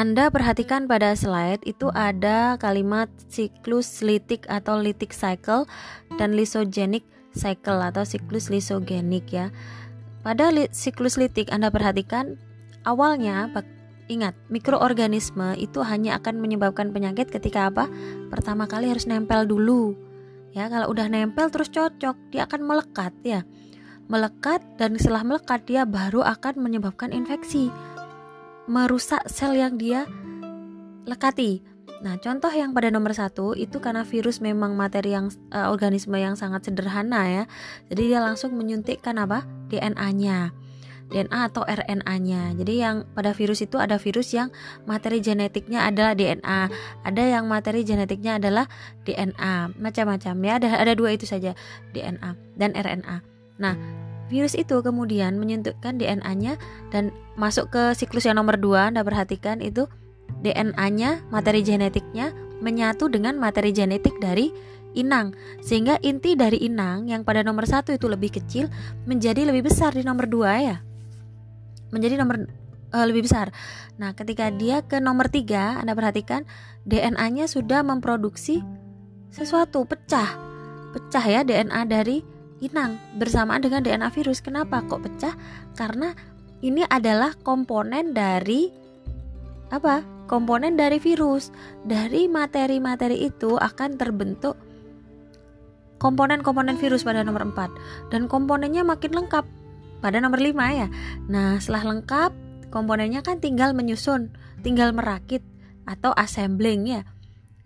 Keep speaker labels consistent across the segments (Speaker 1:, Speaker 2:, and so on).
Speaker 1: Anda perhatikan pada slide itu ada kalimat siklus litik atau litik cycle dan lysogenic cycle atau siklus lisogenik ya. Pada li siklus litik Anda perhatikan awalnya ingat mikroorganisme itu hanya akan menyebabkan penyakit ketika apa? Pertama kali harus nempel dulu. Ya, kalau udah nempel terus cocok, dia akan melekat ya. Melekat dan setelah melekat dia baru akan menyebabkan infeksi merusak sel yang dia lekati. Nah, contoh yang pada nomor satu itu karena virus memang materi yang uh, organisme yang sangat sederhana ya. Jadi dia langsung menyuntikkan apa? DNA-nya. DNA atau RNA-nya. Jadi yang pada virus itu ada virus yang materi genetiknya adalah DNA, ada yang materi genetiknya adalah DNA, macam-macam ya. Ada ada dua itu saja, DNA dan RNA. Nah, Virus itu kemudian menyuntikkan DNA-nya dan masuk ke siklus yang nomor 2. Anda perhatikan itu DNA-nya, materi genetiknya menyatu dengan materi genetik dari inang. Sehingga inti dari inang yang pada nomor satu itu lebih kecil menjadi lebih besar di nomor dua ya. Menjadi nomor uh, lebih besar. Nah ketika dia ke nomor tiga anda perhatikan DNA-nya sudah memproduksi sesuatu pecah. Pecah ya DNA dari inang bersamaan dengan DNA virus. Kenapa kok pecah? Karena ini adalah komponen dari apa? Komponen dari virus. Dari materi-materi itu akan terbentuk komponen-komponen virus pada nomor 4 dan komponennya makin lengkap pada nomor 5 ya. Nah, setelah lengkap, komponennya kan tinggal menyusun, tinggal merakit atau assembling ya.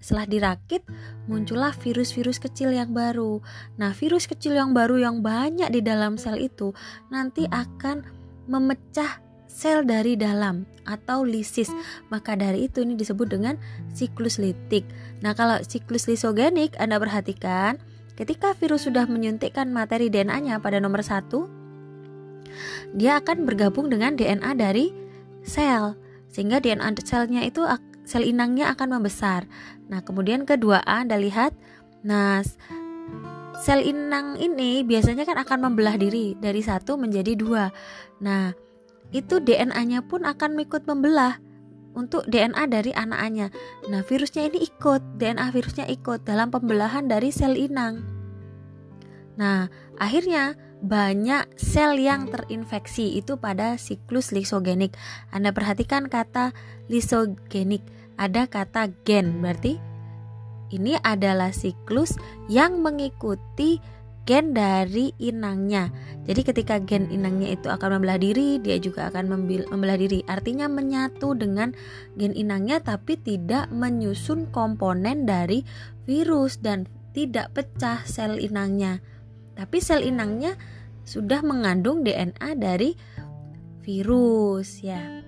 Speaker 1: Setelah dirakit, muncullah virus-virus kecil yang baru. Nah, virus kecil yang baru yang banyak di dalam sel itu nanti akan memecah sel dari dalam atau lisis. Maka dari itu ini disebut dengan siklus litik. Nah, kalau siklus lisogenik Anda perhatikan, ketika virus sudah menyuntikkan materi DNA-nya pada nomor satu, dia akan bergabung dengan DNA dari sel sehingga DNA selnya itu sel inangnya akan membesar. Nah, kemudian kedua Anda lihat, nah sel inang ini biasanya kan akan membelah diri dari satu menjadi dua. Nah, itu DNA-nya pun akan ikut membelah untuk DNA dari anaknya. Nah, virusnya ini ikut, DNA virusnya ikut dalam pembelahan dari sel inang. Nah, akhirnya banyak sel yang terinfeksi itu pada siklus lisogenik. Anda perhatikan kata lisogenik, ada kata gen, berarti ini adalah siklus yang mengikuti gen dari inangnya. Jadi ketika gen inangnya itu akan membelah diri, dia juga akan membelah diri. Artinya menyatu dengan gen inangnya tapi tidak menyusun komponen dari virus dan tidak pecah sel inangnya tapi sel inangnya sudah mengandung DNA dari virus ya.